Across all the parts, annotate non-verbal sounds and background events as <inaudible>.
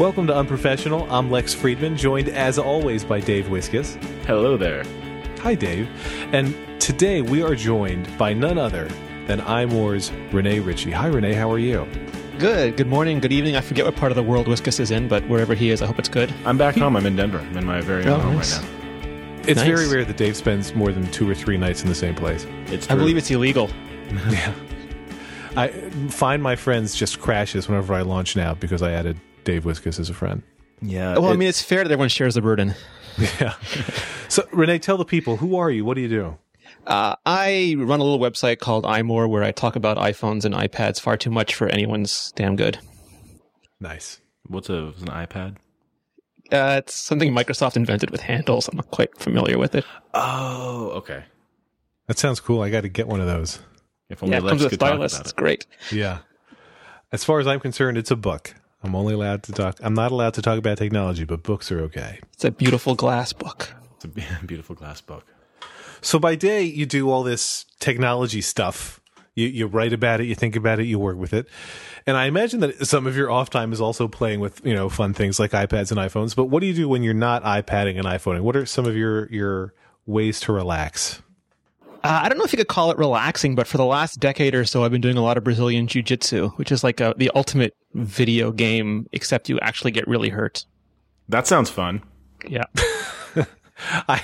Welcome to Unprofessional. I'm Lex Friedman, joined as always by Dave Wiskus. Hello there. Hi, Dave. And today we are joined by none other than iMore's Rene Ritchie. Hi, Rene. How are you? Good. Good morning. Good evening. I forget what part of the world Wiskus is in, but wherever he is, I hope it's good. I'm back home. I'm in Denver. I'm in my very own Oh, home nice. right now. It's Nice. very rare that Dave spends more than two or three nights in the same place. It's I believe it's illegal. <laughs> yeah. I find my friends just crashes whenever I launch now because I added Dave Wiskus as a friend. Yeah. Well, I mean, it's fair that everyone shares the burden. <laughs> Yeah. so, Rene, tell the people who are you? What do you do? Uh, I run a little website called iMore where I talk about iPhones and iPads far too much for anyone's damn good. Nice. what's a what's an iPad? Uh, it's something Microsoft invented with handles. I'm not quite familiar with it. Oh, okay. That sounds cool. I got to get one of those. If only yeah, it Lex comes with a could talk stylus. about It's great. Yeah. As far as I'm concerned, it's a book. I'm only allowed to talk. I'm not allowed to talk about technology, but books are okay. It's a beautiful glass book. It's a <laughs> beautiful glass book. So by day, you do all this technology stuff. You, you write about it, you think about it, you work with it. And I imagine that some of your off time is also playing with, you know, fun things like iPads and iPhones. But what do you do when you're not iPadding and iPhoning? What are some of your, your ways to relax? Uh, I don't know if you could call it relaxing, but for the last decade or so, I've been doing a lot of Brazilian Jiu Jitsu, which is like a, the ultimate video game, except you actually get really hurt. That sounds fun. Yeah. <laughs> I,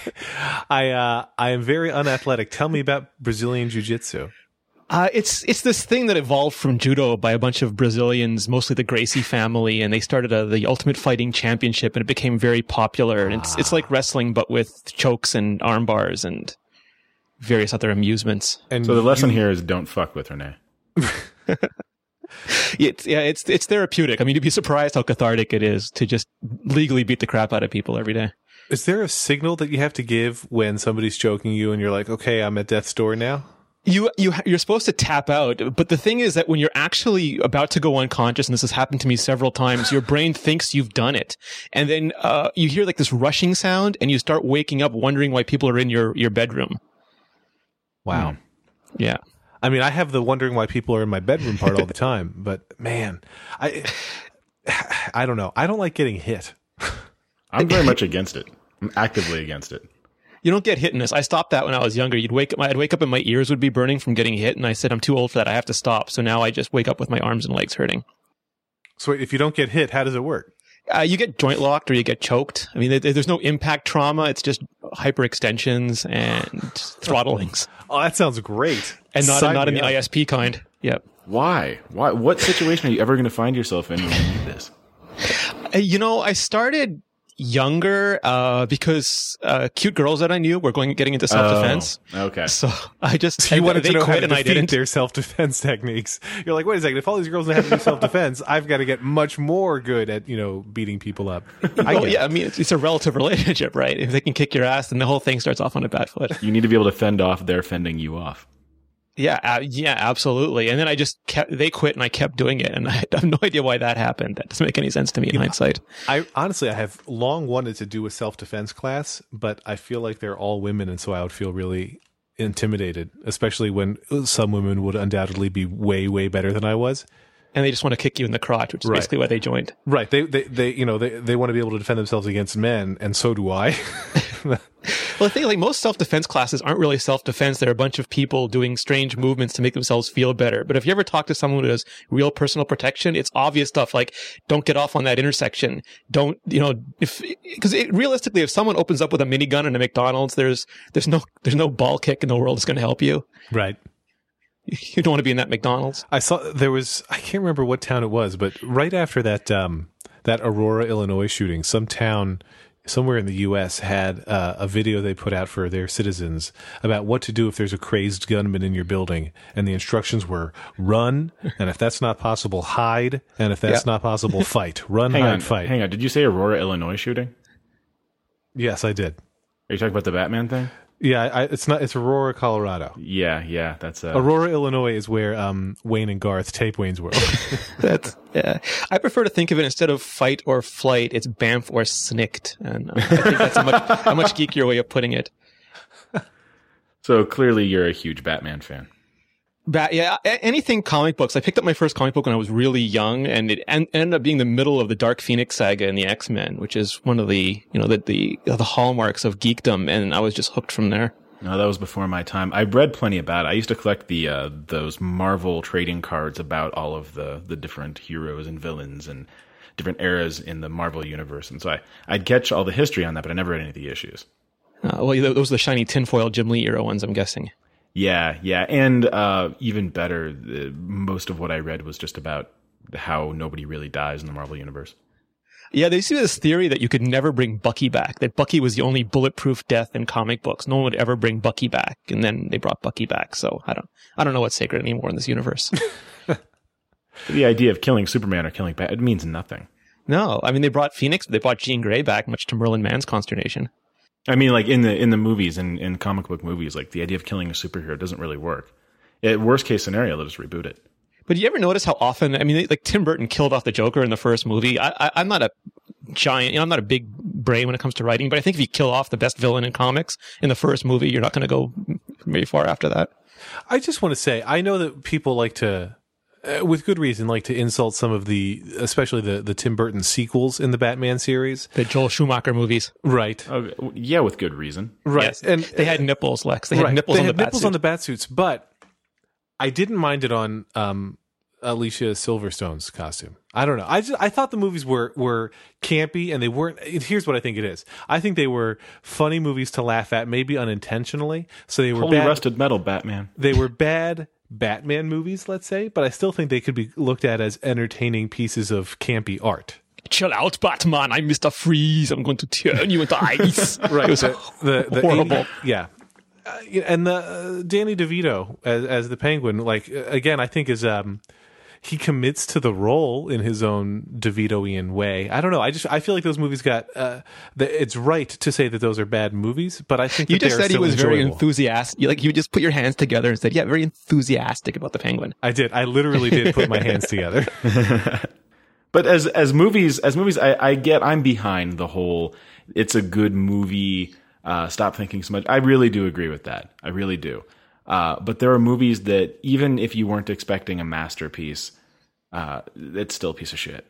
I, uh, I am very unathletic. Tell me about Brazilian Jiu Jitsu. Uh, it's it's this thing that evolved from judo by a bunch of Brazilians, mostly the Gracie family, and they started a, the Ultimate Fighting Championship, and it became very popular. And it's it's like wrestling, but with chokes and arm bars and various other amusements. And So the lesson you- here is don't fuck with Rene. <laughs> It's yeah, it's it's therapeutic. I mean, you'd be surprised how cathartic it is to just legally beat the crap out of people every day. Is there a signal that you have to give when somebody's choking you and you're like, okay, I'm at death's door now? You you you're supposed to tap out, but the thing is that when you're actually about to go unconscious, and this has happened to me several times, your brain thinks you've done it, and then uh, you hear like this rushing sound, and you start waking up wondering why people are in your your bedroom. Wow. Yeah, I mean, I have the wondering why people are in my bedroom part all the <laughs> time, but man, I I don't know. I don't like getting hit. I'm very much against it. I'm actively against it. you don't get hit in this. I stopped that when I was younger. You'd wake up, I'd wake up and my ears would be burning from getting hit, and I said I'm too old for that. I have to stop. So now I just wake up with my arms and legs hurting. So if you don't get hit, how does it work? Uh, you get joint locked or you get choked. I mean, there's no impact trauma. It's just hyperextensions and throttlings. Oh, that sounds great. and not Sign not in me the up. ISP kind. Yep. Why? Why? What situation are you ever going to find yourself in when you need this? Uh, You know, I started younger uh, because uh, cute girls that I knew were going getting into self defense. Oh, okay. So I just <laughs> You and wanted they to know how quit to and I defeat didn't. their self defense <laughs> techniques. You're like, wait a second. If all these girls know how to do self defense, <laughs> I've got to get much more good at you know beating people up. I Oh yeah. I mean it's, it's a relative relationship, right? If they can kick your ass, then the whole thing starts off on a bad foot. You need to be able to fend off their fending you off. Yeah, uh, yeah, absolutely. And then I just kept they quit and I kept doing it, and <laughs> I have no idea why that happened. That doesn't make any sense to me in hindsight. I honestly, I have long wanted to do a self defense class, but I feel like they're all women, and so I would feel really intimidated, especially when some women would undoubtedly be way, way better than I was. And they just want to kick you in the crotch, which is Right. basically why they joined. Right? They, they, they, you know, they, they want to be able to defend themselves against men, and so do I. <laughs> <laughs> Well, the thing, like most self-defense classes aren't really self-defense. They're a bunch of people doing strange movements to make themselves feel better. But if you ever talk to someone who does real personal protection, it's obvious stuff like don't get off on that intersection. Don't, you know, if, cause it, realistically, if someone opens up with a minigun in a McDonald's, there's, there's no, there's no ball kick in the world that's going to help you. right. <laughs> You don't want to be in that McDonald's. I saw there was I can't remember what town it was, but right after that um, that Aurora, Illinois shooting, some town somewhere in the U.S. had uh, a video they put out for their citizens about what to do if there's a crazed gunman in your building, and the instructions were run, and if that's not possible, hide, and if that's Yeah. not possible, <laughs> fight. Run, Hang hide, on. fight. Hang on. Did you say Aurora, Illinois shooting? Yes, I did. Are you talking about the Batman thing? Yeah, I, it's not. It's Aurora, Colorado. Yeah, yeah. That's uh, Aurora, Illinois is where um, Wayne and Garth tape Wayne's World. <laughs> <laughs> That's, yeah. I prefer to think of it instead of fight or flight, it's bamf or snikt. And uh, I think that's a much, a much geekier way of putting it. So clearly, you're a huge Batman fan. Ba- yeah, anything comic books. I picked up my first comic book when I was really young, and it en- ended up being the middle of the Dark Phoenix saga and the X Men, which is one of the you know the the the hallmarks of geekdom, and I was just hooked from there. No, that was before my time. I read plenty about it. I used to collect the uh, those Marvel trading cards about all of the the different heroes and villains and different eras in the Marvel universe, and so I I'd catch all the history on that, but I never read any of the issues. Uh, well, those are the shiny tinfoil Jim Lee era ones, I'm guessing. Yeah, yeah, and uh, even better, the, most of what I read was just about how nobody really dies in the Marvel universe. Yeah, they see this theory that you could never bring Bucky back. That Bucky was the only bulletproof death in comic books. No one would ever bring Bucky back, and then they brought Bucky back. So I don't, I don't know what's sacred anymore in this universe. <laughs> The idea of killing Superman or killing Bat it means nothing. no, I mean they brought Phoenix, they brought Jean Grey back, much to Merlin Mann's consternation. I mean, like in the in the movies and in, comic book movies, like the idea of killing a superhero doesn't really work. At worst case scenario, they'll just reboot it. But do you ever notice how often? I mean, like Tim Burton killed off the Joker in the first movie. I, I, I'm not a giant, you know, I'm not a big brain when it comes to writing, but I think if you kill off the best villain in comics in the first movie, you're not going to go very far after that. I just want to say, I know that people like to, uh, with good reason, like to insult some of the, especially the the Tim Burton sequels in the Batman series. The Joel Schumacher movies, Right. Oh, yeah, with good reason. Right. yes, And they had nipples, Lex. They had right. nipples they on had the nipples batsuit. on the bat suits, but I didn't mind it on um, Alicia Silverstone's costume. I don't know. I just I thought the movies were were campy and they weren't. Here's what I think it is. I think they were funny movies to laugh at, maybe unintentionally. So they were Holy bad. rusted metal, Batman. They were bad Batman movies, let's say, but I still think they could be looked at as entertaining pieces of campy art. Chill out, Batman. I'm Mister Freeze. I'm going to turn you into ice. <laughs> Right. It was the, the, the <laughs> horrible. 80 yeah. Uh, and the uh, Danny DeVito as, as the Penguin, like uh, again, I think is um he commits to the role in his own DeVito-ian way. I don't know. I just I feel like those movies got. Uh, the, it's right to say that those are bad movies, but I think You that just said he still was very enthusiastic. You, like you just put your hands together and said, "Yeah, very enthusiastic about the penguin." I did. I literally did put my hands together. <laughs> <laughs> But as as movies, as movies, I, I get I'm behind the whole. It's a good movie. Uh, stop thinking so much. I really do agree with that. I really do. Uh, but there are movies that even if you weren't expecting a masterpiece, uh, it's still a piece of shit.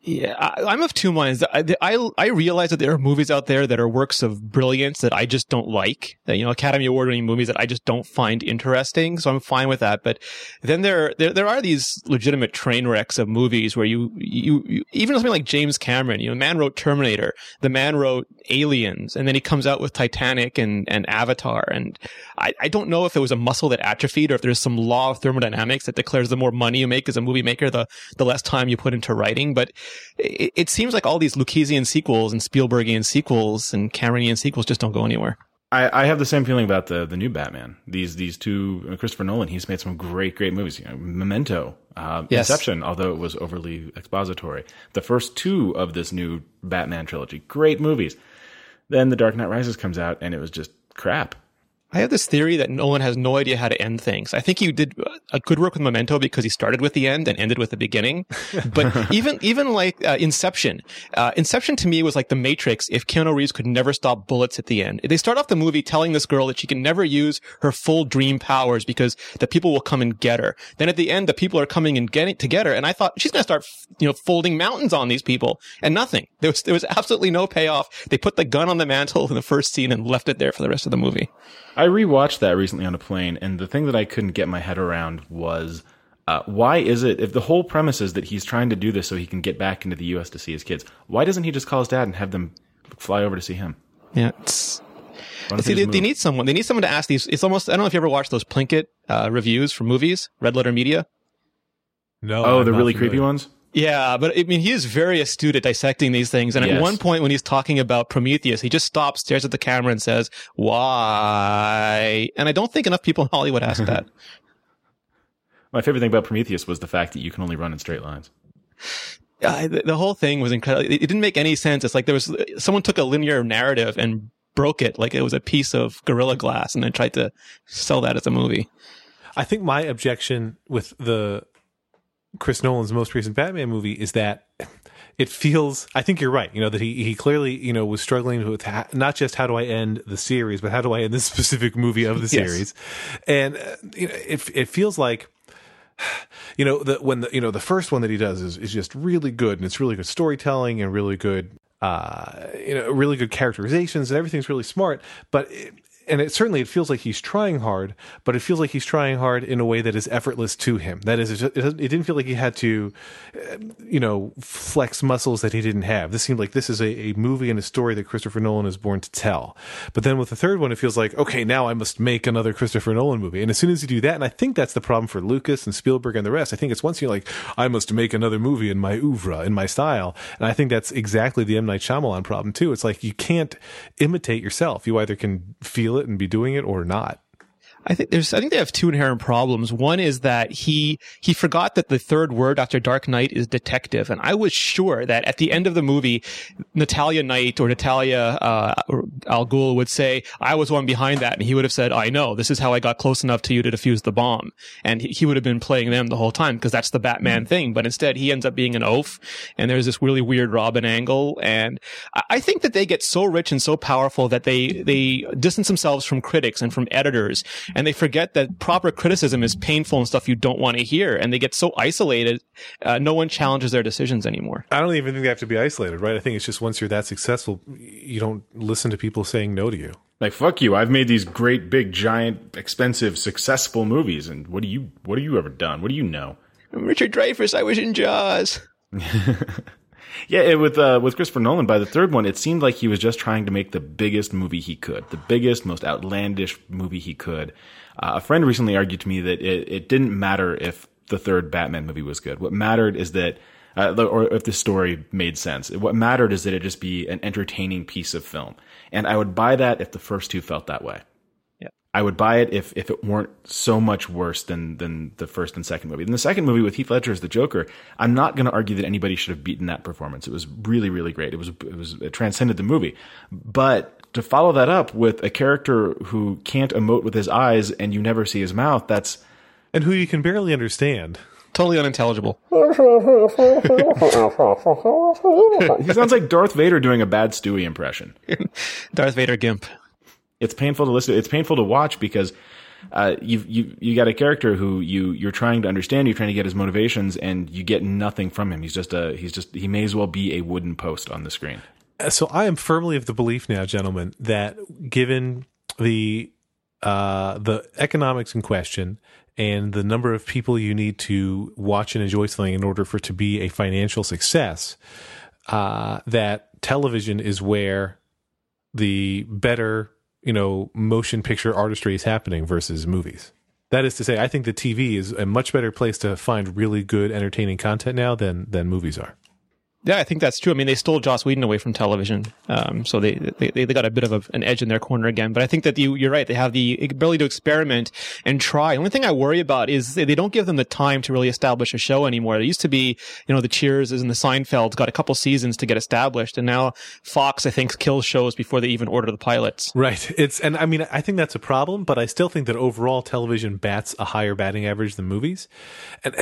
Yeah, I, I'm of two minds. I, I I realize that there are movies out there that are works of brilliance that I just don't like. That you know, Academy Award winning movies that I just don't find interesting. So I'm fine with that. But then there there there are these legitimate train wrecks of movies where you you, you even something like James Cameron. You know, the man wrote Terminator, the man wrote Aliens, and then he comes out with Titanic and and Avatar. And I I don't know if it was a muscle that atrophied or if there's some law of thermodynamics that declares the more money you make as a movie maker, the the less time you put into writing. But it, it seems like all these Lucasian sequels and Spielbergian sequels and Cameronian sequels just don't go anywhere. I, I have the same feeling about the the new Batman. These these two uh, Christopher Nolan. He's made some great great movies. You know, Memento, uh, Yes. Inception, although it was overly expository. The first two of this new Batman trilogy, great movies. Then The Dark Knight Rises comes out, and it was just crap. I have this theory that Nolan has no idea how to end things. I think he did a good work with Memento because he started with the end and ended with the beginning. But <laughs> even even like uh, Inception, uh, Inception to me was like the Matrix. If Keanu Reeves could never stop bullets at the end, they start off the movie telling this girl that she can never use her full dream powers because the people will come and get her. Then at the end, the people are coming and getting to get her, and I thought she's gonna start, you know, folding mountains on these people, and nothing. There was there was absolutely no payoff. They put the gun on the mantle in the first scene and left it there for the rest of the movie. I rewatched that recently on a plane, and the thing that I couldn't get my head around was uh, why is it if the whole premise is that he's trying to do this so he can get back into the U.S. to see his kids? Why doesn't he just call his dad and have them fly over to see him? Yeah, it's See, they they, just they move? need someone. They need someone to ask these. It's almost. I don't know if you ever watched those Plinkett uh, reviews for movies, Red Letter Media. No. oh, I'm the really familiar. creepy ones. Yeah, but I mean, he is very astute at dissecting these things. And at one point, when he's talking about Prometheus, he just stops, stares at the camera, and says, "Why?" And I don't think enough people in Hollywood ask that. <laughs> My favorite thing about Prometheus was the fact that you can only run in straight lines. Uh, the, the whole thing was incredible. It, it didn't make any sense. It's like there was someone took a linear narrative and broke it like it was a piece of Gorilla Glass, and then tried to sell that as a movie. I think my objection with the Chris Nolan's most recent Batman movie is that it feels I think you're right, you know, that he he clearly, you know, was struggling with ha- not just how do I end the series, but how do I end this <laughs> specific movie of the Yes. series. And uh, you know, it it feels like <sighs> you know the when the you know the first one that he does is is just really good and it's really good storytelling and really good uh you know really good characterizations and everything's really smart but it, and it certainly it feels like he's trying hard but it feels like he's trying hard in a way that is effortless to him. That is it, it didn't feel like he had to uh, you know flex muscles that he didn't have. This seemed like this is a, a movie and a story that christopher nolan is born to tell. But then with the third one it feels like okay now i must make another christopher nolan movie. And as soon as you do that and i think that's the problem for lucas and spielberg and the rest i think it's once you're like i must make another movie in my oeuvre in my style. And i think that's exactly the m. Night Shyamalan problem too. It's like you can't imitate yourself. You either can feel it and be doing it or not I think there's I think they have two inherent problems. One is that he he forgot that the third word after Dark Knight is detective, and I was sure that at the end of the movie, Natalia Knight or Natalia uh, Al Ghul would say, "I was one behind that," and he would have said, "I know. This is how I got close enough to you to defuse the bomb," and he, he would have been playing them the whole time because that's the Batman thing. But instead, he ends up being an oaf, and there's this really weird Robin angle, and I, I think that they get so rich and so powerful that they they distance themselves from critics and from editors and they forget that proper criticism is painful and stuff you don't want to hear and they get so isolated uh, no one challenges their decisions anymore i don't even think they have to be isolated right i think it's just once you're that successful you don't listen to people saying no to you Like fuck you! I've made these great, big, giant, expensive, successful movies, and what do you? What have you ever done? What do you know? richard dreyfuss i was in jaws <laughs> Yeah, it, with uh, with Christopher Nolan, by the third one, it seemed like he was just trying to make the biggest movie he could, the biggest, most outlandish movie he could. Uh, a friend recently argued to me that it, it didn't matter if the third Batman movie was good. What mattered is that, uh, or if the story made sense. What mattered is that it just be an entertaining piece of film, and I would buy that if the first two felt that way. Yeah. I would buy it if if it weren't so much worse than than the first and second movie. In the second movie with Heath Ledger as the Joker, I'm not going to argue that anybody should have beaten that performance. It was really really great. It was it was it transcended the movie. But to follow that up with a character who can't emote with his eyes and you never see his mouth, that's and who you can barely understand totally unintelligible <laughs> he sounds like Darth Vader doing a bad Stewie impression. darth vader gimp it's painful to listen. It's painful to watch because uh, you you you got a character who you you're trying to understand. You're trying to get his motivations, and you get nothing from him. He's just a he's just he may as well be a wooden post on the screen. so I am firmly of the belief now, gentlemen, that given the uh, the economics in question and the number of people you need to watch and enjoy something in order for it to be a financial success, uh, that television is where the better you know motion picture artistry is happening versus movies. That is to say, I think the TV is a much better place to find really good, entertaining content now than than movies are. Yeah, I think that's true. I mean, they stole Joss Whedon away from television, um, so they, they they got a bit of a, an edge in their corner again. But I think that you you're right. They have the ability to experiment and try. The only thing I worry about is they don't give them the time to really establish a show anymore. It used to be, you know, the Cheers and the Seinfeld got a couple seasons to get established, and now Fox, I think, kills shows before they even order the pilots. Right. It's and I mean I think that's a problem, but I still think that overall television bats a higher batting average than movies. And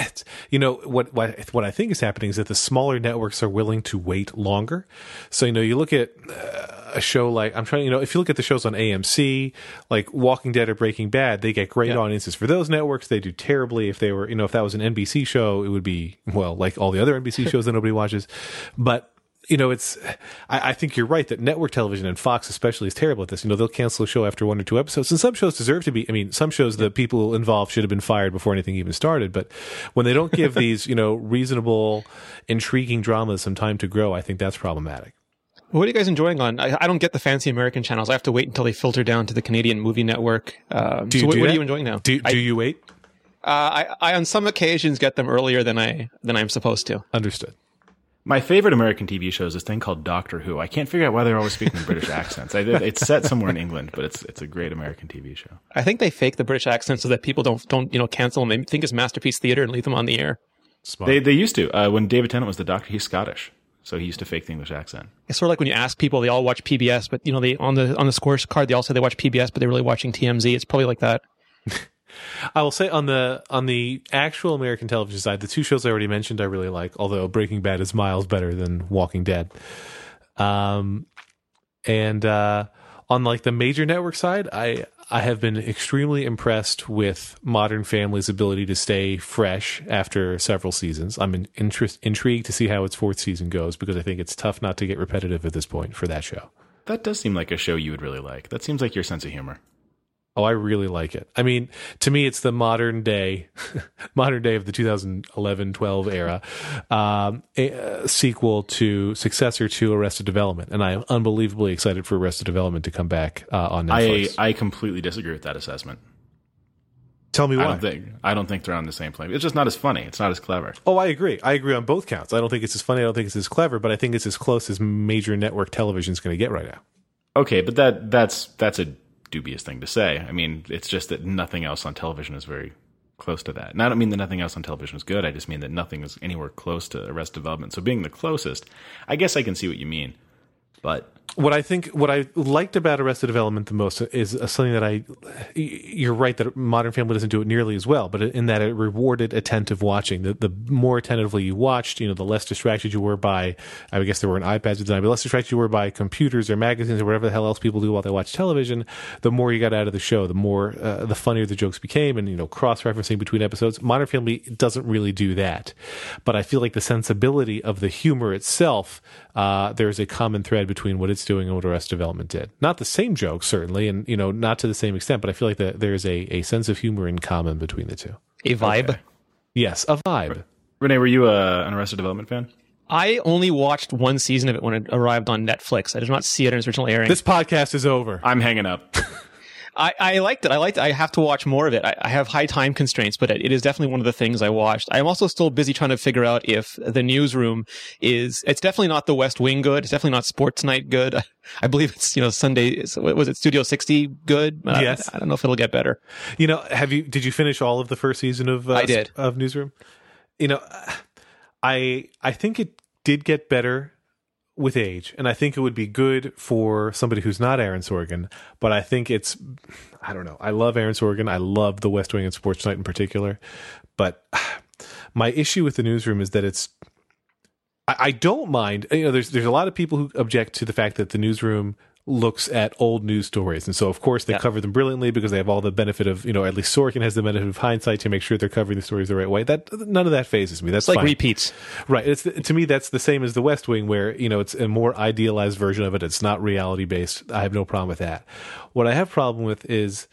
you know what what what I think is happening is that the smaller networks are willing to wait longer. So you know you look at uh, a show like I'm trying you know if you look at the shows on AMC like Walking Dead or Breaking Bad, they get great Yeah. audiences for those networks. They do terribly if they were you know if that was an NBC show, it would be well like all the other NBC <laughs> shows that nobody watches. But you know, it's. I, I think you're right that network television and Fox especially is terrible at this. You know, they'll cancel a show after one or two episodes, and some shows deserve to be. I mean, some shows the people involved should have been fired before anything even started. But when they don't give <laughs> these, you know, reasonable, intriguing dramas some time to grow, I think that's problematic. What are you guys enjoying on? I, I don't get the fancy American channels. I have to wait until they filter down to the Canadian Movie Network. Um, Do you so what, do what are you enjoying now? Do I, you wait? uh, I, I on some occasions get them earlier than I than I'm supposed to. Understood. My favorite American TV show is this thing called Doctor Who. I can't figure out why they're always speaking British <laughs> accents. I, it's set somewhere in England, but it's it's a great American TV show. I think they fake the British accent so that people don't don't you know cancel them. They think it's masterpiece theater and leave them on the air. They they used to uh, when David Tennant was the Doctor. He's Scottish, so he used to fake the English accent. It's sort of like when you ask people, they all watch PBS, but you know they on the on the scorecard they all say they watch PBS, but they're really watching TMZ. It's probably like that. <laughs> I will say on the on the actual American television side, the two shows I already mentioned I really like. Although Breaking Bad is miles better than Walking Dead. Um, and uh, on like the major network side, I I have been extremely impressed with Modern Family's ability to stay fresh after several seasons. I'm in, interest, intrigued to see how its fourth season goes because I think it's tough not to get repetitive at this point for that show. That does seem like a show you would really like. That seems like your sense of humor. Oh, I really like it. I mean, to me, it's the modern day, <laughs> modern day of the 2011-12 era um, a, a sequel to successor to Arrested Development, and I am unbelievably excited for Arrested Development to come back uh, on I Netflix. I completely disagree with that assessment. Tell me I why. don't think I don't think they're on the same plane. It's just not as funny. It's not as clever. oh, I agree. I agree on both counts. I don't think it's as funny. I don't think it's as clever, but I think it's as close as major network television is going to get right now. Okay, but that that's that's a dubious thing to say. I mean, it's just that nothing else on television is very close to that. And I don't mean that nothing else on television is good. I just mean that nothing is anywhere close to Arrest Development. So being the closest, I guess I can see what you mean. But what I think, what I liked about Arrested Development the most is something that I. You're right that Modern Family doesn't do it nearly as well, but in that it rewarded attentive watching. The, the more attentively you watched, you know, the less distracted you were by. I guess there weren't iPads at the but less distracted you were by computers or magazines or whatever the hell else people do while they watch television. The more you got out of the show, the more uh, the funnier the jokes became, and you know, cross referencing between episodes. Modern Family doesn't really do that, but I feel like the sensibility of the humor itself. Uh, there's a common thread between what it's doing and what Arrested Development did. Not the same joke, certainly, and you know, not to the same extent, but I feel like that there's a, a sense of humor in common between the two. A vibe. Yes, a vibe. Rene, were you a, an Arrested Development fan? I only watched one season of it when it arrived on Netflix. I did not see it in its original airing. This podcast is over. I'm hanging up. <laughs> I, I liked it. I liked it. I have to watch more of it. I, I have high time constraints, but it, it is definitely one of the things I watched. I'm also still busy trying to figure out if the newsroom is, it's definitely not the West Wing good. It's definitely not Sports Night good. <laughs> I believe it's, you know, Sunday, was it Studio 60 good? I- Yes. I, don't know if it'll get better. You know, have you? Did you finish all of the first season of? Uh, I did. of Newsroom. You know, I I think it did get better with age, and I think it would be good for somebody who's not Aaron Sorkin. But I think it's, I don't know. I love Aaron Sorkin. I love The West Wing and Sports Night in particular. But <sighs> my issue with the Newsroom is that it's. I, I don't mind. You know, there's there's a lot of people who object to the fact that the Newsroom looks at old news stories. And so, of course, they Yeah. cover them brilliantly because they have all the benefit of, you know, at least Sorkin has the benefit of hindsight to make sure they're covering the stories the right way. That None of that phases me. That's It's like repeats. Right. It's to me that's the same as the West Wing, where you know it's a more idealized version of it. It's not reality based. I have no problem with that. What I have problem with is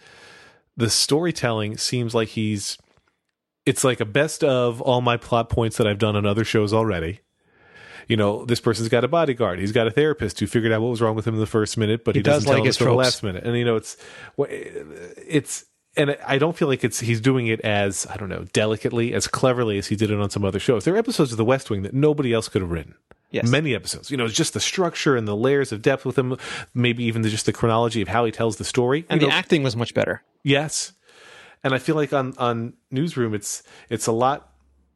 the storytelling seems like he's. It's like a best of all my plot points that I've done on other shows already. You know, this person's got a bodyguard. He's got a therapist who figured out what was wrong with him in the first minute, but he, He does doesn't tell like him his until the last minute. And you know, it's it's and I don't feel like it's he's doing it as I don't know delicately as cleverly as he did it on some other shows. There are episodes of The West Wing that nobody else could have written. Yes. Many episodes, you know, it's just the structure and the layers of depth with him, maybe even the, just the chronology of how he tells the story. And You the know, acting was much better. Yes, and I feel like on on Newsroom, it's it's a lot.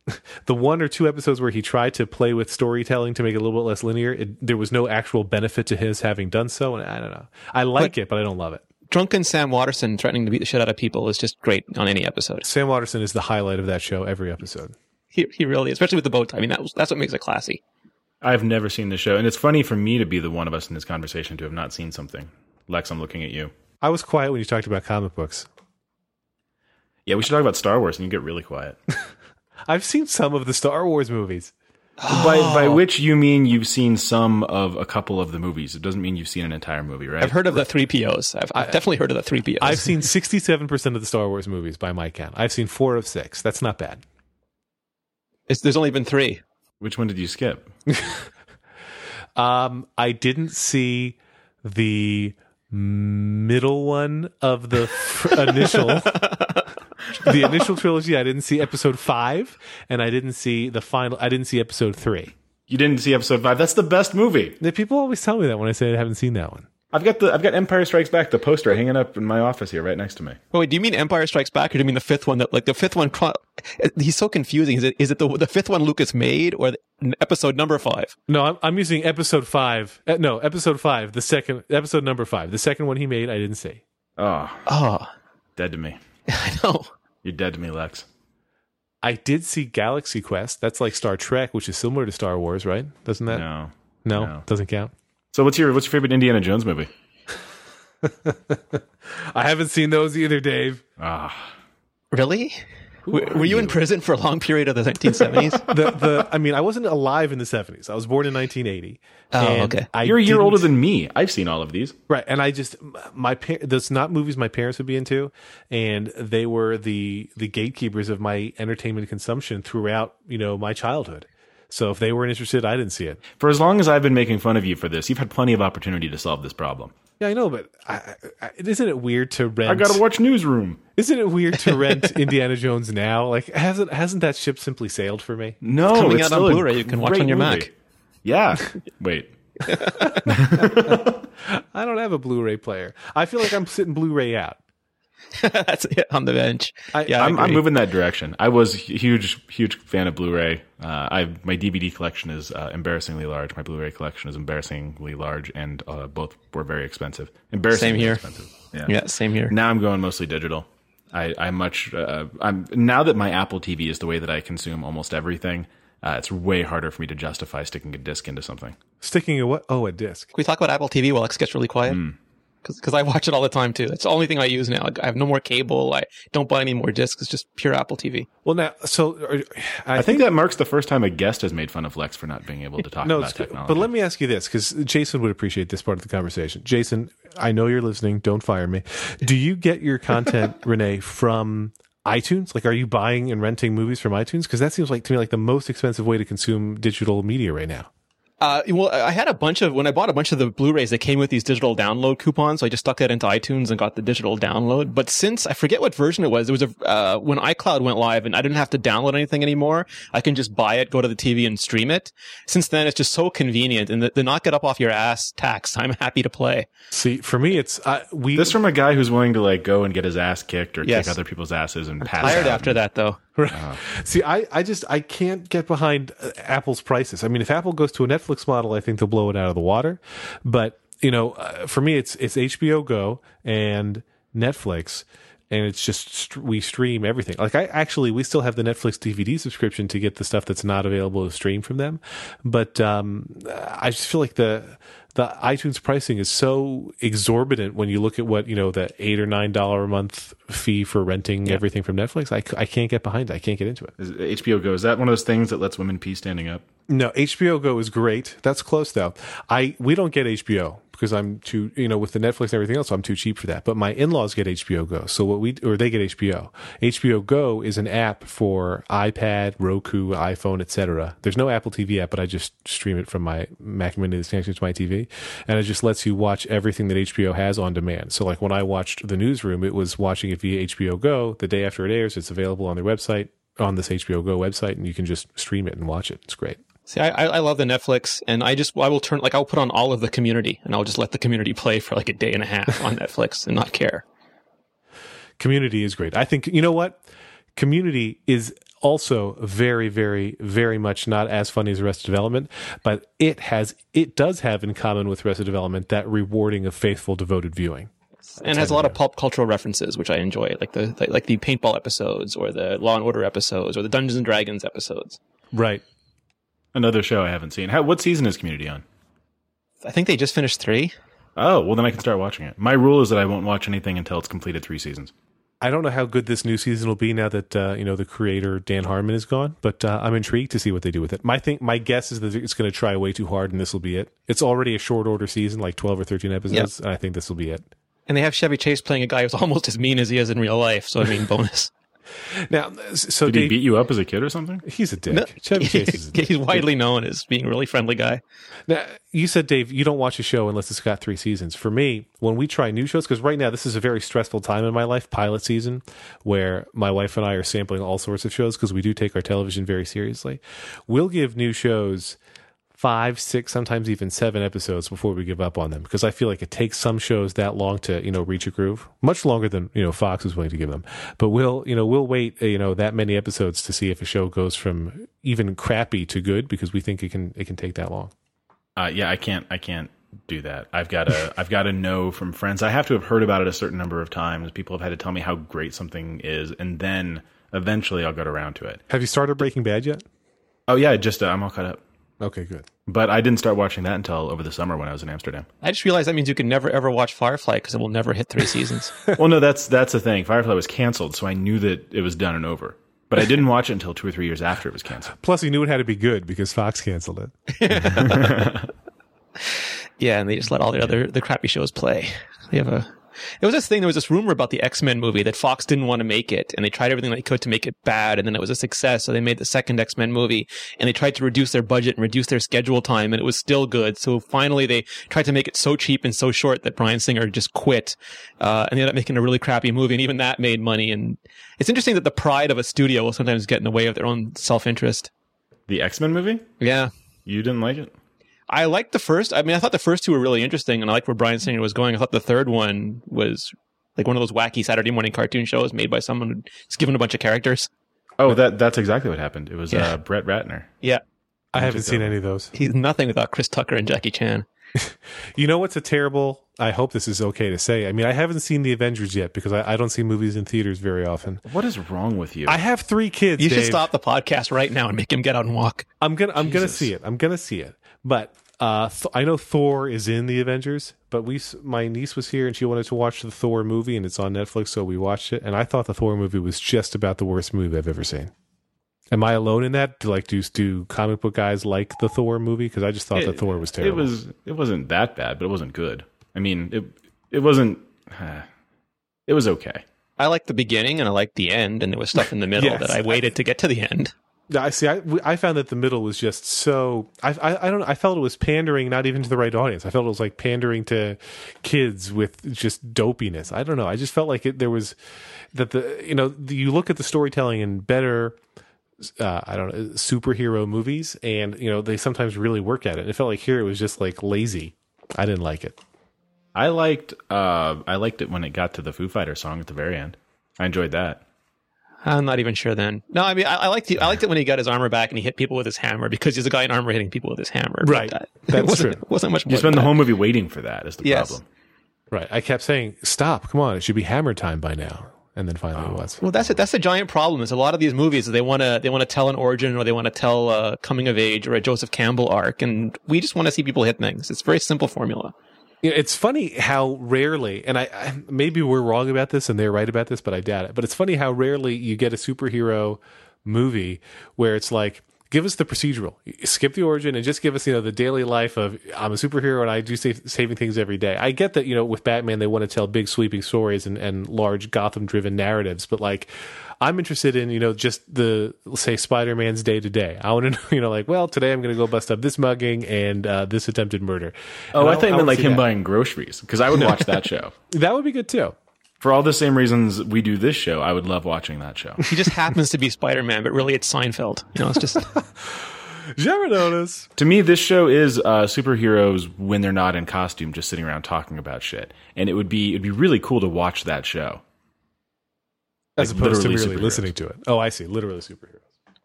<laughs> The one or two episodes where he tried to play with storytelling to make it a little bit less linear, it, there was no actual benefit to his having done so, and I don't know. I like it, but I don't love it. Drunken Sam Waterston threatening to beat the shit out of people is just great on any episode. Sam Waterston is the highlight of that show every episode. He, he really, especially with the bow tie. I mean, that was, that's what makes it classy. I've never seen the show, and it's funny for me to be the one of us in this conversation to have not seen something. Lex, I'm looking at you. I was quiet when you talked about comic books. Yeah, we should talk about Star Wars, and you get really quiet. <laughs> I've seen some of the Star Wars movies. by by which you mean you've seen some of a couple of the movies. It doesn't mean you've seen an entire movie, right? I've heard of the three POs. I've, I've definitely heard of the three POs. I've seen <laughs> 67% of the Star Wars movies by my count. I've seen four of six. That's not bad. It's, there's only been three. Which one did you skip? <laughs> Um, I didn't see the middle one of the f- initial, <laughs> the initial trilogy. I didn't see episode five, and I didn't see the final. I didn't see episode three. You didn't see episode five. That's the best movie. The people always tell me that when I say I haven't seen that one. I've got the I've got Empire Strikes Back, the poster hanging up in my office here, right next to me. Oh, wait, do you mean Empire Strikes Back, or do you mean the fifth one? That like the fifth one? He's so confusing. Is it is it the the fifth one Lucas made, or the, episode number five? No, I'm, I'm using episode five. Uh, no, episode five, the second episode number five, the second one he made. I didn't see. Oh, Oh, dead to me. <laughs> I know. You're dead to me, Lex. I did see Galaxy Quest. That's like Star Trek, which is similar to Star Wars, right? Doesn't that? No. no, no. doesn't count. So what's your what's your favorite Indiana Jones movie? <laughs> I haven't seen those either, Dave. Ah, Really? Were, were you, in prison for a long period of the 1970s? <laughs> The the I mean, I wasn't alive in the seventies. I was born in 1980. Oh, okay. I you're a year older than me. I've seen all of these. Right, and I just my par- that's not movies my parents would be into, and they were the the gatekeepers of my entertainment consumption throughout you know my childhood. So if they weren't interested, I didn't see it. For as long as I've been making fun of you for this, you've had plenty of opportunity to solve this problem. Yeah, I know, but I, I, isn't it weird to rent? I got to watch Newsroom. Isn't it weird to rent <laughs> Indiana Jones now? Like hasn't hasn't that ship simply sailed for me? No, coming it's out on still Blu-ray. You can watch on your movie. Mac. Yeah. <laughs> Wait. <laughs> I don't have a Blu-ray player. I feel like I'm sitting Blu-ray out. <laughs> That's it on the bench. I- yeah, I I'm, I'm moving that direction. I was a huge, huge fan of Blu-ray. Uh, I my DVD collection is uh, embarrassingly large. My Blu-ray collection is embarrassingly large, and uh, both were very expensive. Embarrassingly Same here. expensive. Yeah. Yeah, same here. Now I'm going mostly digital. I, I much uh, I'm now that my Apple TV is the way that I consume almost everything. Uh, it's way harder for me to justify sticking a disc into something. Sticking a what? Oh, a disc. Can we talk about Apple TV while X gets really quiet? Hmm. Because I watch it all the time too. It's the only thing I use now. I have no more cable. I don't buy any more discs. It's just pure Apple TV. Well, now, so are- I, I think that marks the first time a guest has made fun of Lex for not being able to talk no, about technology. but let me ask you this because Jason would appreciate this part of the conversation. Jason, I know you're listening. Don't fire me. Do you get your content, <laughs> Rene, from iTunes? Like, are you buying and renting movies from iTunes? Because that seems like to me like the most expensive way to consume digital media right now. Uh, well, I had a bunch of when I bought a bunch of the Blu-rays that came with these digital download coupons. So I just stuck that into iTunes and got the digital download. But since I forget what version it was, it was a uh, when iCloud went live and I didn't have to download anything anymore. I can just buy it, go to the TV, and stream it. Since then, it's just so convenient, and the, the knock it up off your ass tax. <laughs> I'm happy to play. See, for me, it's uh, we. this from a guy who's willing to like go and get his ass kicked or Yes. kick other people's asses and pass Tired out. after that though. <laughs> See, I, I just I can't get behind uh, Apple's prices. I mean, if Apple goes to a Netflix model, I think they'll blow it out of the water. But you know, uh, for me, it's it's HBO Go and Netflix, and it's just st- we stream everything. Like I actually, we still have the Netflix DVD subscription to get the stuff that's not available to stream from them. But um, I just feel like the the iTunes pricing is so exorbitant when you look at what you know the eight or nine dollar a month fee for renting everything from Netflix. I, I can't get behind it. I can't get into it. Is HBO Go is that one of those things that lets women pee standing up? No, HBO Go is great. That's close though. I we don't get HBO because I'm too you know with the Netflix and everything else. I'm too cheap for that. But my in laws get HBO Go. So what we or they get HBO. HBO Go is an app for iPad, Roku, iPhone, etc. There's no Apple TV app, but I just stream it from my Mac Mini that's connected to my TV, and it just lets you watch everything that HBO has on demand. So like when I watched The Newsroom, it was watching it via HBO Go. The day after it airs, it's available on their website on this HBO Go website, and you can just stream it and watch it. It's great. See, I, I love the Netflix, and I just I will turn like I'll put on all of the Community, and I'll just let the Community play for like a day and a half on <laughs> Netflix and not care. Community is great. I think you know what? Community is also very, very, very much not as funny as Arrested Development, but it has it does have in common with Arrested Development that rewarding of faithful, devoted viewing. and has a lot of pulp cultural references, which I enjoy, like the like the paintball episodes, or the Law and Order episodes, or the Dungeons and Dragons episodes. Right. Another show I haven't seen. How, what season is Community on? I think they just finished three. Oh, well then I can start watching it. My rule is that I won't watch anything until it's completed three seasons. I don't know how good this new season will be now that uh, you know the creator Dan Harmon is gone, but uh, I'm intrigued to see what they do with it. My think, my guess is that it's going to try way too hard, and this will be it. It's already a short order season, like 12 or 13 episodes, and I think this will be it. And they have Chevy Chase playing a guy who's <laughs> almost as mean as he is in real life. So I mean, bonus. Now, so Did he beat you up as a kid or something? he's a dick. Chevy <laughs> Chase is a dick. He's widely known as being a really friendly guy. Now, you said, Dave, you don't watch a show unless it's got three seasons. For me, when we try new shows, because right now this is a very stressful time in my life, pilot season, where my wife and I are sampling all sorts of shows because we do take our television very seriously. We'll give new shows five, six, sometimes even seven episodes before we give up on them because I feel like it takes some shows that long to you know reach a groove, much longer than you know Fox is willing to give them. But we'll you know we'll wait uh, you know that many episodes to see if a show goes from even crappy to good because we think it can it can take that long. Uh, yeah, I can't. I can't do that. I've got to I've got to know from friends. I have to have heard about it a certain number of times. People have had to tell me how great something is, and then eventually I'll get around to it. Have you started Breaking Bad yet? Oh yeah, just uh, I'm all caught up. Okay, good. But I didn't start watching that until over the summer when I was in Amsterdam. I just realized that means you can never ever watch Firefly because it will never hit three seasons. <laughs> well, no, that's that's the thing. Firefly was canceled, so I knew that it was done and over. But I didn't watch it until two or three years after it was canceled. Plus, he knew it had to be good because Fox canceled it. <laughs> <laughs> yeah, and they just let all the other the crappy shows play. They have a there was this thing, there was this rumor about the X Men movie that Fox didn't want to make it, and they tried everything they could to make it bad, and then it was a success, so they made the second X Men movie, and they tried to reduce their budget and reduce their schedule time, and it was still good. So finally, they tried to make it so cheap and so short that Bryan Singer just quit, uh, and they ended up making a really crappy movie, and even that made money. And it's interesting that the pride of a studio will sometimes get in the way of their own self interest. The X Men movie? Yeah. You didn't like it? I liked the first. I mean, I thought the first two were really interesting, and I liked where Bryan Singer was going. I thought the third one was like one of those wacky Saturday morning cartoon shows made by someone who's given a bunch of characters. Oh, that that's exactly what happened. It was Yeah. uh, Brett Ratner. Yeah, I haven't seen any of those. he's nothing without Chris Tucker and Jackie Chan. <laughs> You know what's a terrible? I hope this is okay to say. I mean, I haven't seen the Avengers yet because I, I don't see movies in theaters very often. What is wrong with you? I have three kids. You should stop the podcast right now and make him get out and walk. I'm gonna I'm gonna see it. I'm gonna see it. But uh, th- I know Thor is in the Avengers. But we, my niece was here and she wanted to watch the Thor movie, and it's on Netflix, so we watched it. And I thought the Thor movie was just about the worst movie I've ever seen. Am I alone in that? Do like do do comic book guys like the Thor movie? Because I just thought that Thor was terrible. It was it wasn't that bad, but it wasn't good. I mean, it it wasn't. <sighs> it was okay. I liked the beginning and I liked the end, and there was stuff in the middle <laughs> Yes. that I waited to get to the end. Yeah, I see. I, I found that the middle was just so. I, I I don't. I felt it was pandering, not even to the right audience. I felt it was like pandering to kids with just dopiness. I don't know. I just felt like it, there was that the you know the, you look at the storytelling in better. Uh, I don't know superhero movies, and you know they sometimes really work at it. It felt like here it was just like lazy. I didn't like it. I liked uh I liked it when it got to the Foo Fighter song at the very end. I enjoyed that. I'm not even sure then. No, I mean, I, I liked the, I liked it when he got his armor back and he hit people with his hammer because he's a guy in armor hitting people with his hammer. Right. That, <laughs> That's it wasn't, true. It wasn't much more. You spend the than whole movie waiting for that. Is the Yes. problem? Right. I kept saying, "Stop! Come on! It should be hammer time by now." And then finally it oh. was. Well, that's it. That's a giant problem. Is a lot of these movies they want to they want to tell an origin or they want to tell a coming of age or a Joseph Campbell arc, and we just want to see people hit things. It's a very simple formula. It's funny how rarely, and I, I maybe we're wrong about this and they're right about this, but I doubt it. But it's funny how rarely you get a superhero movie where it's like, give us the procedural, skip the origin, and just give us you know the daily life of I'm a superhero and I do save, saving things every day. I get that you know with Batman they want to tell big sweeping stories and, and large Gotham driven narratives, but like. I'm interested in, you know, just the say Spider-Man's day to day. I want to <laughs> know, you know, like, well, today I'm going to go bust up this mugging and uh, this attempted murder. Oh, And I thought you meant like him that. buying groceries because I would watch that show. <laughs> That would be good too. For all the same reasons we do this show, I would love watching that show. He just happens to be Spider Man, but really it's Seinfeld. You know, it's just <laughs> Did you ever notice? to me, this show is uh, superheroes when they're not in costume, just sitting around talking about shit. And it would be it'd be really cool to watch that show. As Like, opposed to literally really superheroes. listening to it. Oh, I see. Literally superheroes.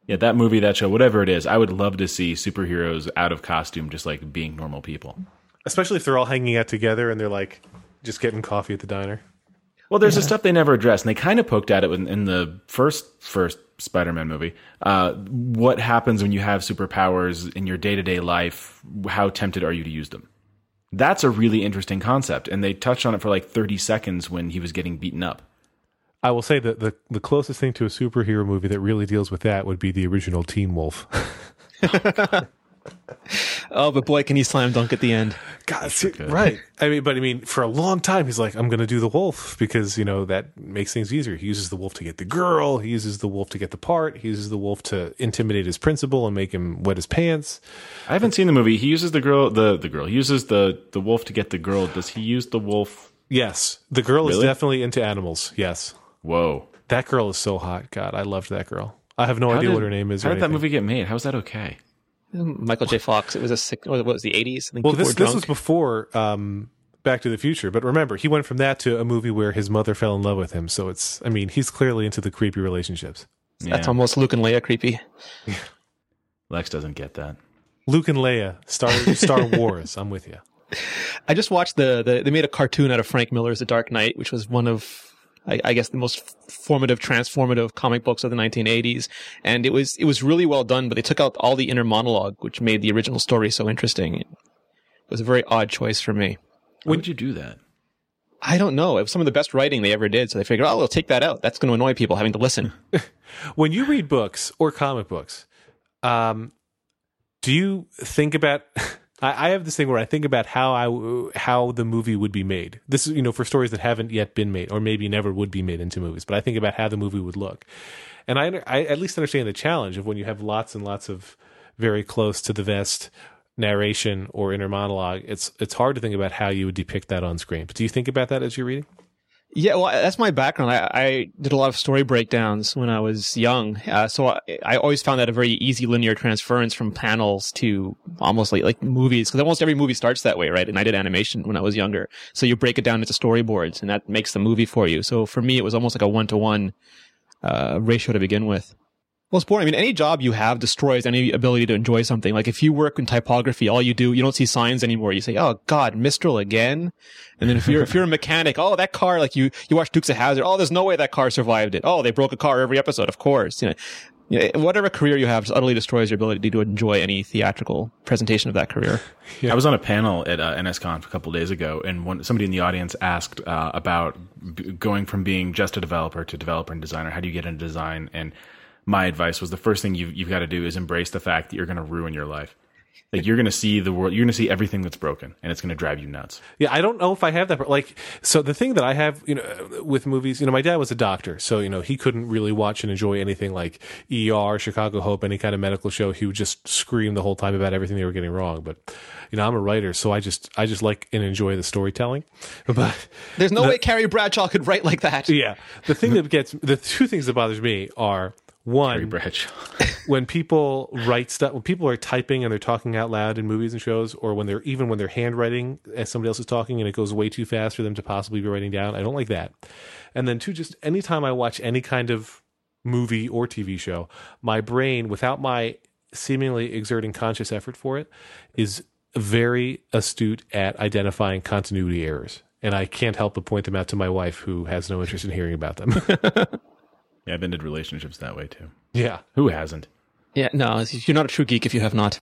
Yeah, that movie, that show, whatever it is, I would love to see superheroes out of costume, just like being normal people. Especially if they're all hanging out together and they're like just getting coffee at the diner. Well, there's the stuff they never addressed, and they kind of poked at it in, in the first first Spider-Man movie. Uh, what happens when you have superpowers in your day to day life? How tempted are you to use them? That's a really interesting concept, and they touched on it for like 30 seconds when he was getting beaten up. I will say that the, the closest thing to a superhero movie that really deals with that would be the original Teen Wolf. oh, <laughs> <laughs> Oh, but boy, can he slam dunk at the end. God, see, right. I mean, but I mean, for a long time, he's like, I'm going to do the wolf because, you know, that makes things easier. He uses the wolf to get the girl. He uses the wolf to get the part. He uses the wolf to intimidate his principal and make him wet his pants. I haven't seen the movie. He uses the girl, the the girl. He uses the the wolf to get the girl. Does he use the wolf? Yes. The girl is definitely into animals. Yes. Whoa! That girl is so hot. God, I loved that girl. I have no How idea did- what her name is. How or did that movie get made? How is that okay? Michael J. Fox. It was a sick. What was it, the eighties? I think Well, this this was before um, Back to the Future, but remember, he went from that to a movie where his mother fell in love with him. So it's, I mean, he's clearly into the creepy relationships. That's almost Luke and Leia creepy. <laughs> Lex doesn't get that. Luke and Leia, Star Star <laughs> Wars. I'm with you. I just watched the, the they made a cartoon out of Frank Miller's The Dark Knight, which was one of I, I, guess the most formative, transformative comic books of the 1980s. And it was, it was really well done, but they took out all the inner monologue, which made the original story so interesting. It was a very odd choice for me. When did you do that? I don't know. It was some of the best writing they ever did. So they figured, oh, we'll take that out. That's going to annoy people having to listen. <laughs> when you read books or comic books, um, do you think about <laughs> I, I have this thing where I think about how I how the movie would be made. This is you know for stories that haven't yet been made or maybe never would be made into movies. But I think about how the movie would look, and I, I at least understand the challenge of when you have lots and lots of very close to the vest narration or inner monologue. It's it's hard to think about how you would depict that on screen. But do you think about that as you're reading? Yeah, well, that's my background. I, I, did a lot of story breakdowns when I was young, uh, so I, I, always found that a very easy linear transference from panels to almost like like movies, because almost every movie starts that way, right? And I did animation when I was younger, so you break it down into storyboards, and that makes the movie for you. So for me, it was almost like a one to one ratio to begin with. Well, it's boring. I mean, any job you have destroys any ability to enjoy something. Like if you work in typography, all you do, you don't see signs anymore. You say, "Oh God, Mistral again." And then if you're if you're a mechanic, oh that car, like you you watch Dukes of Hazzard, oh there's no way that car survived it. Oh, they broke a car every episode, of course. You know, you know whatever career you have just utterly destroys your ability to enjoy any theatrical presentation of that career. Yeah. I was on a panel at uh, a couple days ago, and one, somebody in the audience asked uh, about b- going from being just a developer to developer and designer. How do you get into design? And my advice was the first thing you've, you've got to do is embrace the fact that you're going to ruin your life. Like you're going to see the world, you're going to see everything that's broken, and it's going to drive you nuts. Yeah, I don't know if I have that. Like, so the thing that I have, you know, with movies, you know, my dad was a doctor, so you know he couldn't really watch and enjoy anything like ER, Chicago Hope, any kind of medical show. He would just scream the whole time about everything they were getting wrong. But you know, I'm a writer, so I just I just like and enjoy the storytelling. <laughs> But there's no the, way Carrie Bradshaw could write like that. Yeah, the thing that gets the two things that bothers me are one, <laughs> when people write stuff, when people are typing and they're talking out loud in movies and shows, or when they're even when they're handwriting as somebody else is talking and it goes way too fast for them to possibly be writing down, I don't like that. And then two, just anytime I watch any kind of movie or TV show, my brain, without my seemingly exerting conscious effort for it, is very astute at identifying continuity errors. And I can't help but point them out to my wife, who has no interest in hearing about them. <laughs> Yeah, I've ended relationships that way too. Yeah. Who hasn't? Yeah, no, you're not a true geek if you have not.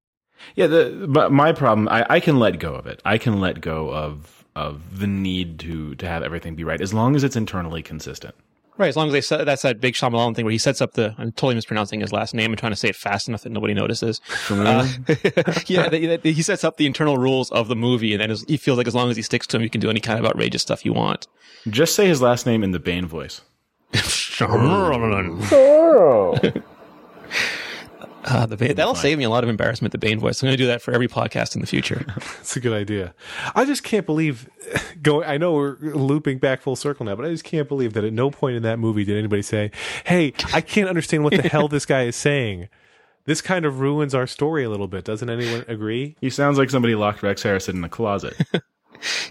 Yeah, the but my problem, I, I can let go of it. I can let go of of the need to to have everything be right as long as it's internally consistent. Right, as long as they set, that's that big Shyamalan thing where he sets up the. I'm totally mispronouncing his last name and trying to say it fast enough that nobody notices. Uh, <laughs> yeah, the, the, he sets up the internal rules of the movie, and then he feels like as long as he sticks to them, you can do any kind of outrageous stuff you want. Just say his last name in the Bane voice. <laughs> Uh, the Bane, that'll save me a lot of embarrassment. The Bane voice. I'm going to do that for every podcast in the future. <laughs> That's a good idea. I just can't believe going. I know we're looping back full circle now, but I just can't believe that at no point in that movie did anybody say, "Hey, I can't understand what the <laughs> hell this guy is saying." This kind of ruins our story a little bit. Doesn't anyone agree? He sounds like somebody locked Rex Harrison in the closet. <laughs>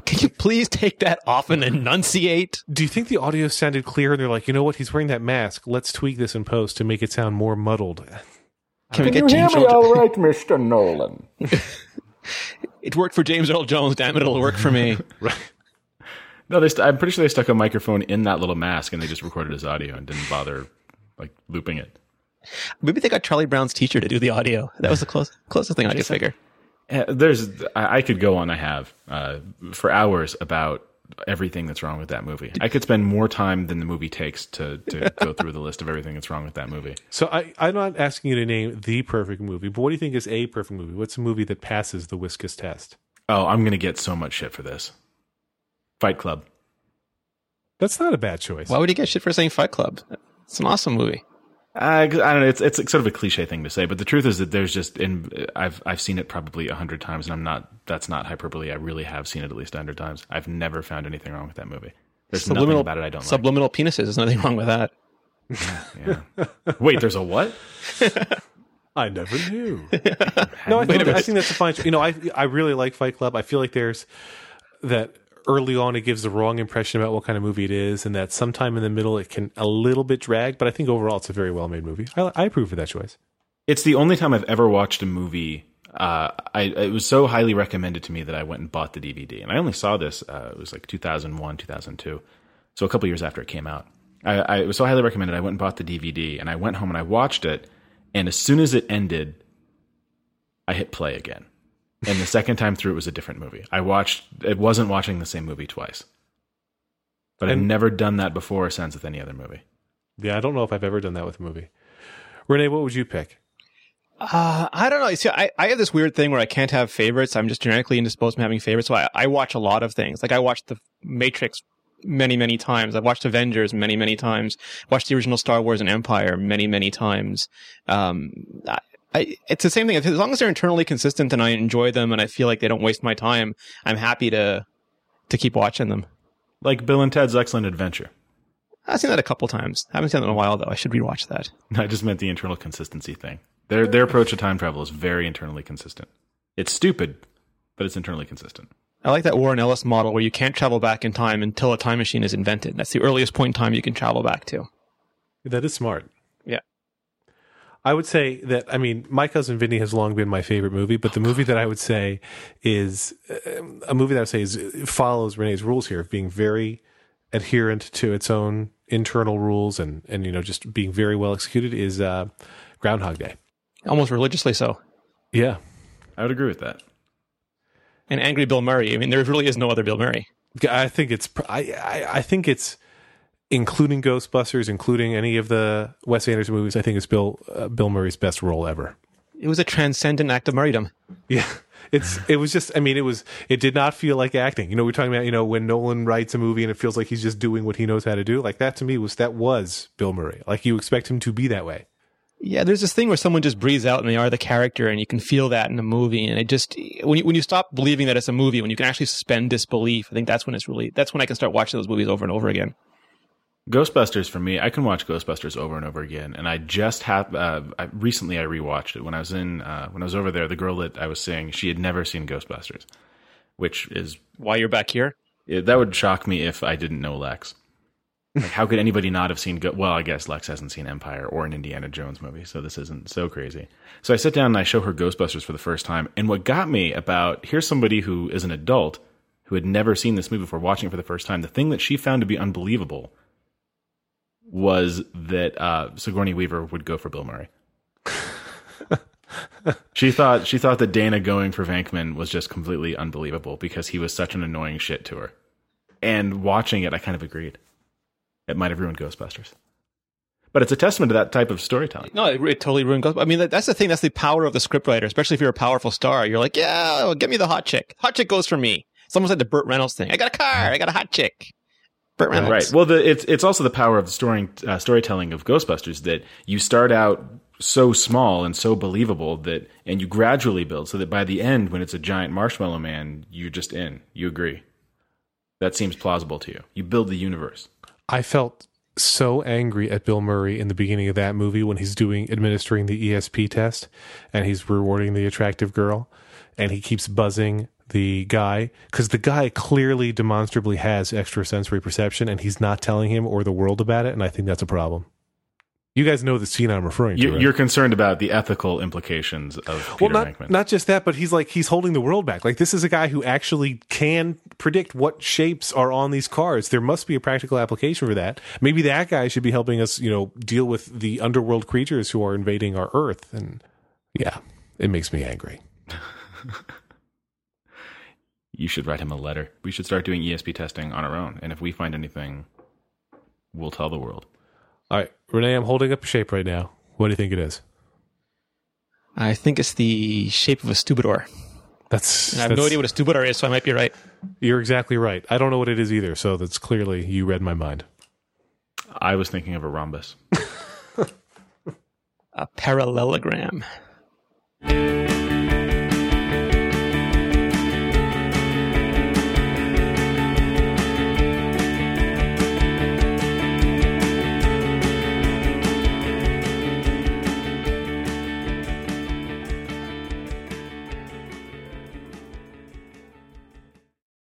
Can you please take that off and enunciate? Do you think the audio sounded clear? And they're like, you know what? He's wearing that mask. Let's tweak this in post to make it sound more muddled. Can, we get you James hear me Earl all right, Mister Nolan? <laughs> <laughs> it worked for James Earl Jones. Damn it, it'll work for me. <laughs> right. No, they st- I'm pretty sure they stuck a microphone in that little mask and they just recorded his audio and didn't bother like looping it. Maybe they got Charlie Brown's teacher to do the audio. That was the close, closest thing I could figure. There's, I could go on. I have uh, for hours about everything that's wrong with that movie. I could spend more time than the movie takes to to <laughs> go through the list of everything that's wrong with that movie. So I, I'm not asking you to name the perfect movie, but what do you think is a perfect movie? What's a movie that passes the Whiskas test? Oh, I'm gonna get so much shit for this. Fight Club. That's not a bad choice. Why would he get shit for saying Fight Club? It's an awesome movie. Uh, I don't know. It's it's sort of a cliche thing to say, but the truth is that there's just in I've I've seen it probably a hundred times, and I'm not. That's not hyperbole. I really have seen it at least a hundred times. I've never found anything wrong with that movie. There's subliminal, nothing about it I don't subliminal like. penises. There's nothing wrong with that. yeah. Wait, there's a what? <laughs> I never knew. no, I think, I think that's a fine. You know, I I really like Fight Club. I feel like there's that early on it gives the wrong impression about what kind of movie it is, and that sometime in the middle it can a little bit drag. But I think overall it's a very well made movie. I, I approve of that choice. It's the only time I've ever watched a movie uh, I it was so highly recommended to me that I went and bought the DVD. And I only saw this. Uh, it was like 2001, 2002, so a couple years after it came out. I, I it was so highly recommended. I went and bought the DVD, and I went home and I watched it. And as soon as it ended, I hit play again. And the second time through, it was a different movie. I watched. It wasn't watching the same movie twice. But I've never done that before or since with any other movie. Yeah, I don't know if I've ever done that with a movie. Rene, what would you pick? Uh, I don't know. You See, I, I have this weird thing where I can't have favorites. I'm just genetically indisposed from having favorites. So I, I watch a lot of things. Like I watched The Matrix many, many times. I've watched Avengers many, many times. Watched the original Star Wars and Empire many, many times. Um, I, I, it's the same thing. As long as they're internally consistent and I enjoy them and I feel like they don't waste my time, I'm happy to to keep watching them. Like Bill and Ted's Excellent Adventure. I've seen that a couple times. I haven't seen that in a while though. I should rewatch that. <laughs> I just meant the internal consistency thing. Their their approach to time travel is very internally consistent. It's stupid, but it's internally consistent. I like that Warren Ellis model where you can't travel back in time until a time machine is invented. That's the earliest point in time you can travel back to. That is smart. Yeah. I would say that, I mean, My Cousin Vinny has long been my favorite movie, but the movie that I would say is um, a movie that I would say is follows Rene's rules here of being very adherent to its own internal rules and, and, you know, just being very well executed is uh, Groundhog Day. Almost religiously so. Yeah. I would agree with that. And Angry Bill Murray. I mean, there really is no other Bill Murray. I think it's, I, I, I think it's, including Ghostbusters, including any of the Wes Anderson movies, I think it's Bill, uh, Bill Murray's best role ever. It was a transcendent act of Murraydom. Yeah. <laughs> It's it was just I mean it was it did not feel like acting. You know, we're talking about, you know, when Nolan writes a movie and it feels like he's just doing what he knows how to do. Like that to me was that was Bill Murray. Like you expect him to be that way. Yeah, there's this thing where someone just breathes out and they are the character, and you can feel that in a movie. And it just when you when you stop believing that it's a movie, when you can actually suspend disbelief, I think that's when it's really that's when I can start watching those movies over and over again. Ghostbusters for me, I can watch Ghostbusters over and over again. And I just have uh, I, recently I rewatched it when I was in uh, when I was over there. The girl that I was seeing, she had never seen Ghostbusters, which is Why you're back here? it, that would shock me if I didn't know Lex. Like, how could anybody not have seen? Go- well, I guess Lex hasn't seen Empire or an Indiana Jones movie, so this isn't so crazy. So I sit down and I show her Ghostbusters for the first time, and what got me about here's somebody who is an adult who had never seen this movie before, watching it for the first time. The thing that she found to be unbelievable was that uh, Sigourney Weaver would go for Bill Murray. <laughs> she thought she thought that Dana going for Venkman was just completely unbelievable because he was such an annoying shit to her. And watching it, I kind of agreed. It might have ruined Ghostbusters, but it's a testament to that type of storytelling. No, it, it totally ruined Ghostbusters. I mean, that, that's the thing. That's the power of the scriptwriter, especially if you're a powerful star. You're like, yeah, well, give me the hot chick. Hot chick goes for me. Someone said the Burt Reynolds thing. I got a car. I got a hot chick. Burt Reynolds. Right. Well, the, it's it's also the power of the story, uh, storytelling of Ghostbusters that you start out so small and so believable that, and you gradually build so that by the end, when it's a giant marshmallow man, you're just in. You agree. That seems plausible to you. You build the universe. I felt so angry at Bill Murray in the beginning of that movie when he's doing administering the ESP test and he's rewarding the attractive girl and he keeps buzzing the guy because the guy clearly demonstrably has extrasensory perception and he's not telling him or the world about it and I think that's a problem. You guys know the scene I'm referring to. You, right? You're concerned about the ethical implications of Peter well, not Venkman. not just that, but he's like he's holding the world back. Like this is a guy who actually can predict what shapes are on these cards. There must be a practical application for that. Maybe that guy should be helping us, you know, deal with the underworld creatures who are invading our Earth. And yeah, it makes me angry. <laughs> you should write him a letter. We should start doing ESP testing on our own, and if we find anything, we'll tell the world. All right, Rene, I'm holding up a shape right now. What do you think it is? I think it's the shape of a stupidor. That's, And I have no idea what a stupidor is, so I might be right. You're exactly right. I don't know what it is either. So that's clearly you read my mind. I was thinking of a rhombus. <laughs> A parallelogram.